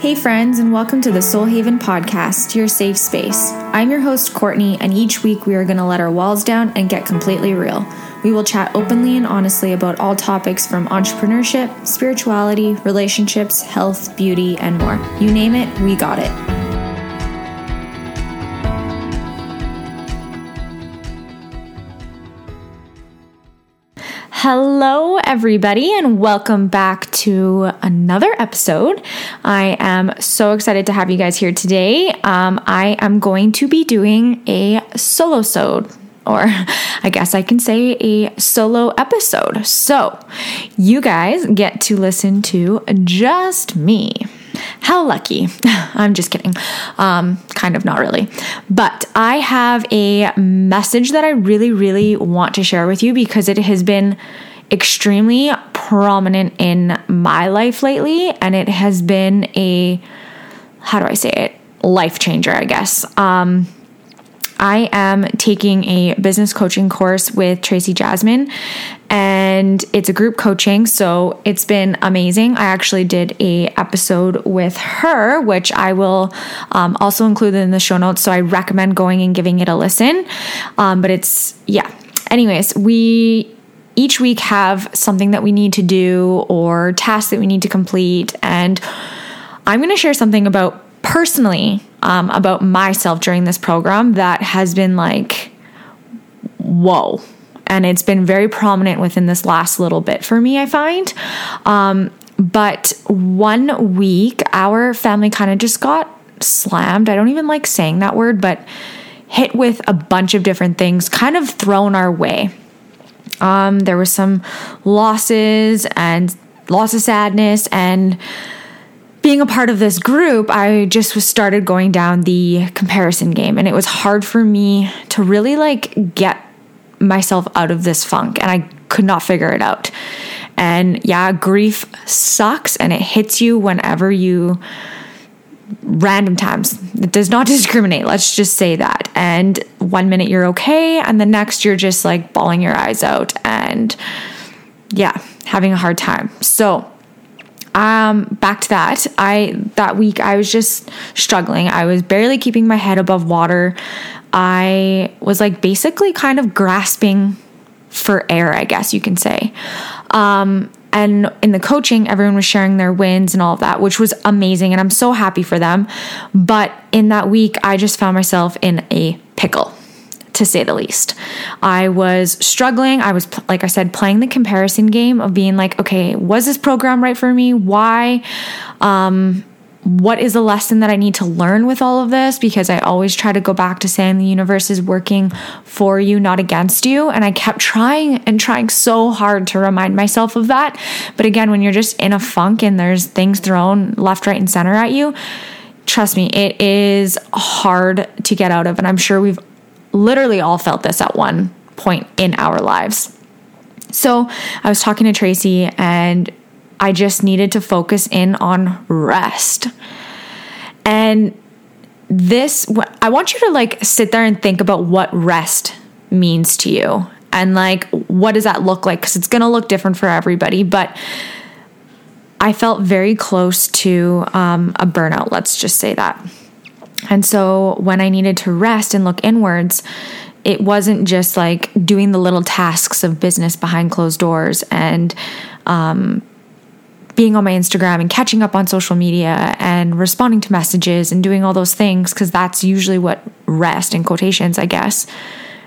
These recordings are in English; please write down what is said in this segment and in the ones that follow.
Hey, friends, and welcome to the Soul Haven podcast, your safe space. I'm your host, Kortni, and each week we are going to let our walls down and get completely real. We will chat openly and honestly about all topics from entrepreneurship, spirituality, relationships, health, beauty, and more. You name it, we got it. Hello, everybody, and welcome back to another episode. I am so excited to have you guys here today. Um, I am going to be doing a solo sode or I guess I can say a solo episode. So, you guys get to listen to just me. How lucky. I'm just kidding. Um, kind of not really. But I have a message that I really, really want to share with you because it has been extremely prominent in my life lately. And it has been a, how do I say it? Life changer, I guess. Um, I am taking a business coaching course with Tracy Jasmine, and it's a group coaching, so it's been amazing. I actually did a episode with her, which I will um, also include in the show notes. So I recommend going and giving it a listen. Um, but it's yeah. Anyways, we each week have something that we need to do or tasks that we need to complete, and I'm going to share something about personally um, about myself during this program that has been like, whoa. And it's been very prominent within this last little bit for me, I find. Um, but one week, our family kind of just got slammed. I don't even like saying that word, but hit with a bunch of different things kind of thrown our way. Um, there was some losses and lots of sadness and being a part of this group, I just was started going down the comparison game and it was hard for me to really like get myself out of this funk and I could not figure it out. And yeah, grief sucks and it hits you whenever you random times. It does not discriminate. Let's just say that. And one minute you're okay and the next you're just like bawling your eyes out and yeah, having a hard time. So, um, back to that. I that week I was just struggling. I was barely keeping my head above water. I was like basically kind of grasping for air, I guess you can say. Um, and in the coaching, everyone was sharing their wins and all of that, which was amazing. And I'm so happy for them. But in that week, I just found myself in a pickle to say the least. I was struggling. I was, like I said, playing the comparison game of being like, okay, was this program right for me? Why? Um, what is the lesson that I need to learn with all of this? Because I always try to go back to saying the universe is working for you, not against you. And I kept trying and trying so hard to remind myself of that. But again, when you're just in a funk and there's things thrown left, right, and center at you, trust me, it is hard to get out of. And I'm sure we've literally all felt this at one point in our lives. So I was talking to Tracy and I just needed to focus in on rest. And this, I want you to like sit there and think about what rest means to you and like what does that look like because it's going to look different for everybody. But I felt very close to um, a burnout, let's just say that. And so when I needed to rest and look inwards, it wasn't just like doing the little tasks of business behind closed doors and um, being on my Instagram and catching up on social media and responding to messages and doing all those things, because that's usually what rest, in quotations, I guess,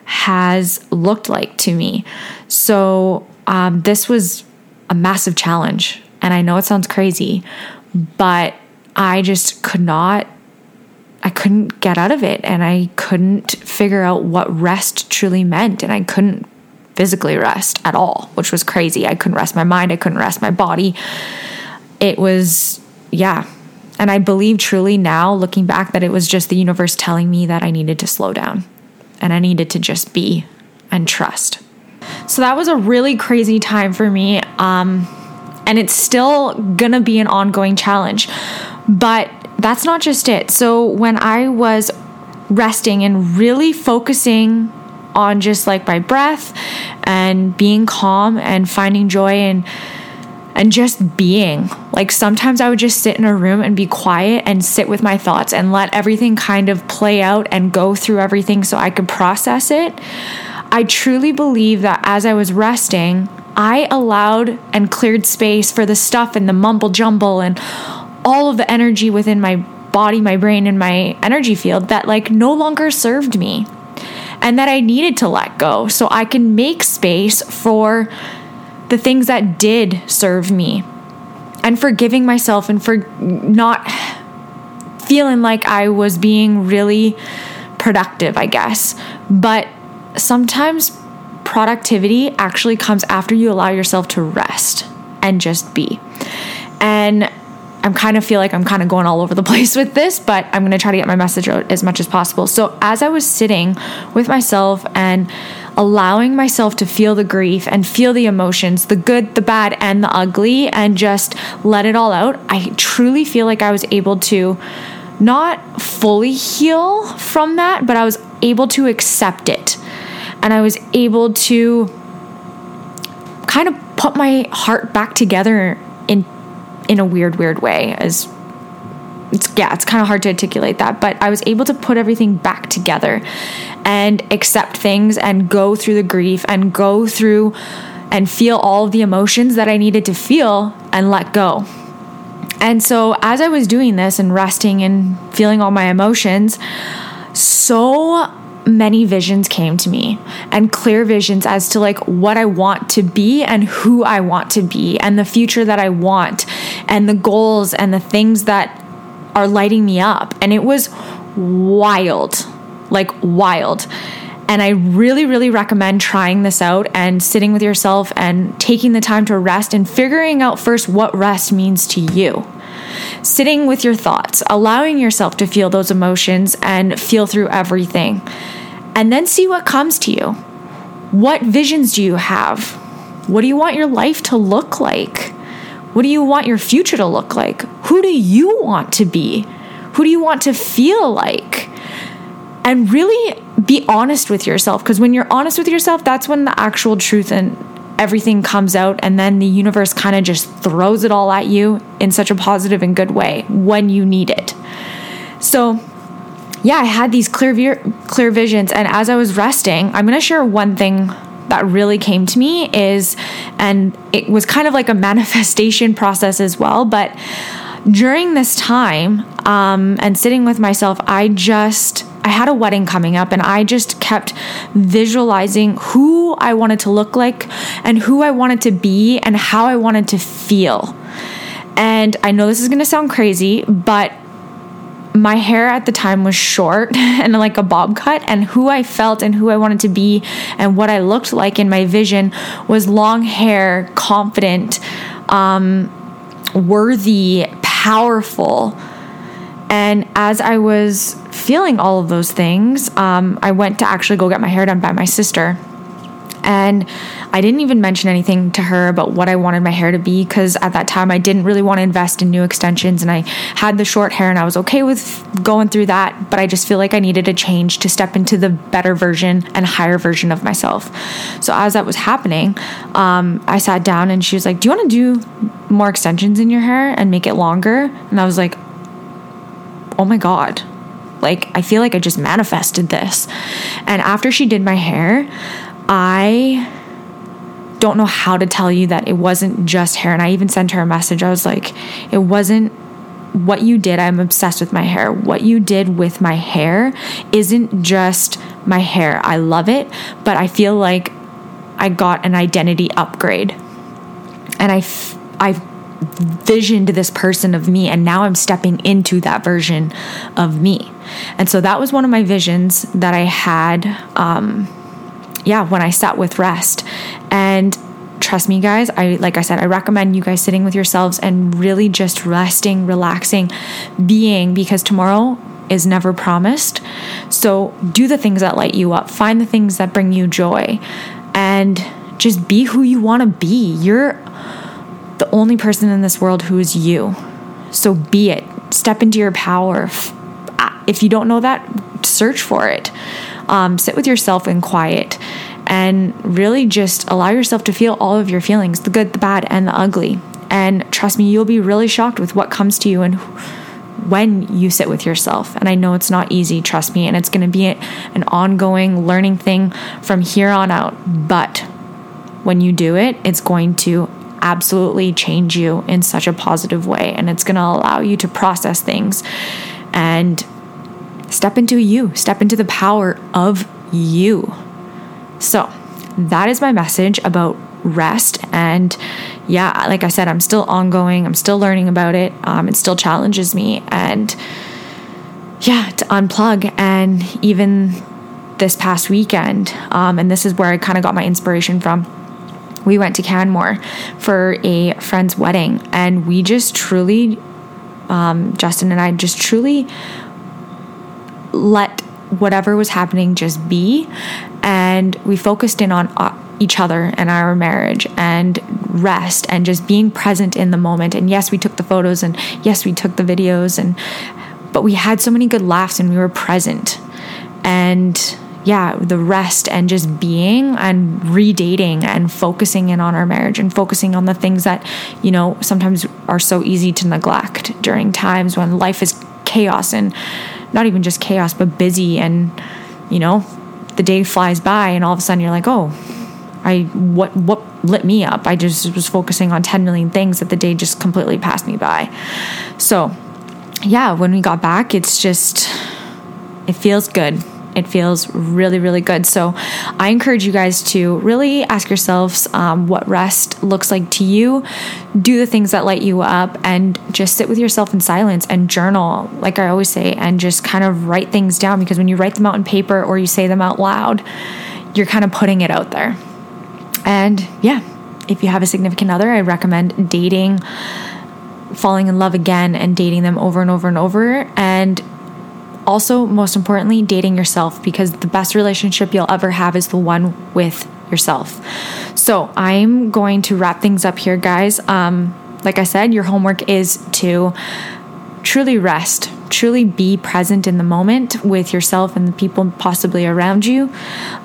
has looked like to me. So um, this was a massive challenge. And I know it sounds crazy, but I just could not I couldn't get out of it and I couldn't figure out what rest truly meant and I couldn't physically rest at all, which was crazy. I couldn't rest my mind, I couldn't rest my body. It was yeah. And I believe truly now looking back that it was just the universe telling me that I needed to slow down and I needed to just be and trust. So that was a really crazy time for me um and it's still to be an ongoing challenge. But that's not just it. So when I was resting and really focusing on just like my breath and being calm and finding joy and and just being. Like sometimes I would just sit in a room and be quiet and sit with my thoughts and let everything kind of play out and go through everything so I could process it. I truly believe that as I was resting, I allowed and cleared space for the stuff and the mumble jumble and all of the energy within my body, my brain, and my energy field that like no longer served me and that I needed to let go so I can make space for the things that did serve me and forgiving myself and for not feeling like I was being really productive, I guess. But sometimes productivity actually comes after you allow yourself to rest and just be. And I'm kind of feel like I'm kind of going all over the place with this, but I'm going to try to get my message out as much as possible. So, as I was sitting with myself and allowing myself to feel the grief and feel the emotions, the good, the bad, and the ugly, and just let it all out, I truly feel like I was able to not fully heal from that, but I was able to accept it. And I was able to kind of put my heart back together in a weird, weird way. As it's yeah, it's kind of hard to articulate that, but I was able to put everything back together and accept things and go through the grief and go through and feel all the emotions that I needed to feel and let go. And so as I was doing this and resting and feeling all my emotions, so many visions came to me and clear visions as to like what I want to be and who I want to be and the future that I want and the goals and the things that are lighting me up. And it was wild, like wild. And I really, really recommend trying this out and sitting with yourself and taking the time to rest and figuring out first what rest means to you. Sitting with your thoughts, allowing yourself to feel those emotions and feel through everything. And then see what comes to you. What visions do you have? What do you want your life to look like? What do you want your future to look like? Who do you want to be? Who do you want to feel like? And really be honest with yourself because when you're honest with yourself, that's when the actual truth and everything comes out and then the universe kind of just throws it all at you in such a positive and good way when you need it. So, yeah, I had these clear clear visions and as I was resting, I'm going to share one thing that really came to me is and it was kind of like a manifestation process as well, but during this time um, and sitting with myself, I just I had a wedding coming up and I just kept visualizing who I wanted to look like and who I wanted to be and how I wanted to feel. And I know this is going to sound crazy, but my hair at the time was short and like a bob cut and who I felt and who I wanted to be and what I looked like in my vision was long hair, confident, um, worthy, powerful. And as I was feeling all of those things, um, I went to actually go get my hair done by my sister. And I didn't even mention anything to her about what I wanted my hair to be because at that time I didn't really want to invest in new extensions and I had the short hair and I was okay with going through that, but I just feel like I needed a change to step into the better version and higher version of myself. So as that was happening, um, I sat down and she was like, Do you want to do more extensions in your hair and make it longer? And I was like, Oh my God. Like, I feel like I just manifested this. And after she did my hair, I don't know how to tell you that it wasn't just hair. And I even sent her a message. I was like, it wasn't what you did. I'm obsessed with my hair. What you did with my hair isn't just my hair. I love it, but I feel like I got an identity upgrade. And I, f- I visioned this person of me, and now I'm stepping into that version of me. And so that was one of my visions that I had. Um, yeah, when I sat with rest. And trust me guys i like i said i recommend you guys sitting with yourselves and really just resting relaxing being because tomorrow is never promised. So do the things that light you up. Find the things that bring you joy. And just be who you want to be. You're the only person in this world who is you. So be it. Step into your power. Ah, if you don't know that search for it um, sit with yourself in quiet and really just allow yourself to feel all of your feelings the good, the bad, and the ugly. And trust me, you'll be really shocked with what comes to you and when you sit with yourself. And I know it's not easy, trust me, and it's going to be an ongoing learning thing from here on out. But when you do it, it's going to absolutely change you in such a positive way. And it's going to allow you to process things and step into you, step into the power of you. So, that is my message about rest. And yeah, like I said, I'm still ongoing, I'm still learning about it. Um, it still challenges me. And yeah, to unplug. And even this past weekend, um, and this is where I kind of got my inspiration from we went to Canmore for a friend's wedding, and we just truly, um, Justin and I just truly let whatever was happening just be. And we focused in on uh, each other and our marriage and rest and just being present in the moment. And yes, we took the photos and yes, we took the videos and but we had so many good laughs and we were present. And yeah, the rest and just being and redating and focusing in on our marriage and focusing on the things that, you know, sometimes are so easy to neglect during times when life is chaos and not even just chaos, but busy and, you know, the day flies by and all of a sudden you're like, oh, I what what lit me up? I just was focusing on 10 million things that the day just completely passed me by. So, yeah, when we got back, it's just it feels good it feels really, really good. So I encourage you guys to really ask yourselves um, what rest looks like to you. Do the things that light you up and just sit with yourself in silence and journal, like I always say, and just kind of write things down because when you write them out on paper or you say them out loud, you're kind of putting it out there. And yeah, if you have a significant other, I recommend dating falling in love again and dating them over and over and over and also, most importantly, dating yourself because the best relationship you'll ever have is the one with yourself. So, I'm going to wrap things up here, guys. Um, like I said, your homework is to truly rest, truly be present in the moment with yourself and the people possibly around you,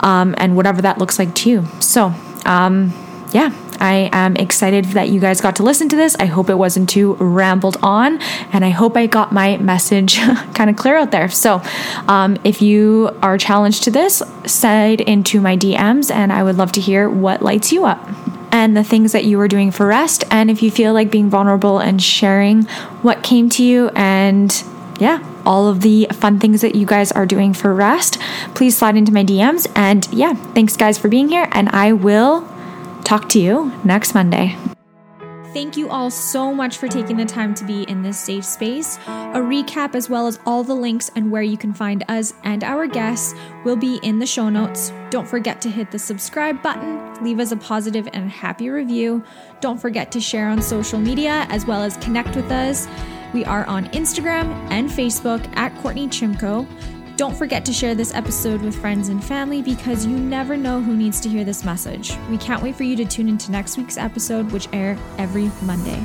um, and whatever that looks like to you. So, um, yeah, I am excited that you guys got to listen to this. I hope it wasn't too rambled on, and I hope I got my message kind of clear out there. So, um, if you are challenged to this, slide into my DMs, and I would love to hear what lights you up and the things that you are doing for rest. And if you feel like being vulnerable and sharing what came to you, and yeah, all of the fun things that you guys are doing for rest, please slide into my DMs. And yeah, thanks guys for being here, and I will Talk to you next Monday. Thank you all so much for taking the time to be in this safe space. A recap, as well as all the links and where you can find us and our guests, will be in the show notes. Don't forget to hit the subscribe button, leave us a positive and happy review. Don't forget to share on social media as well as connect with us. We are on Instagram and Facebook at Kortni Chimko. Don't forget to share this episode with friends and family because you never know who needs to hear this message. We can't wait for you to tune into next week's episode, which air every Monday.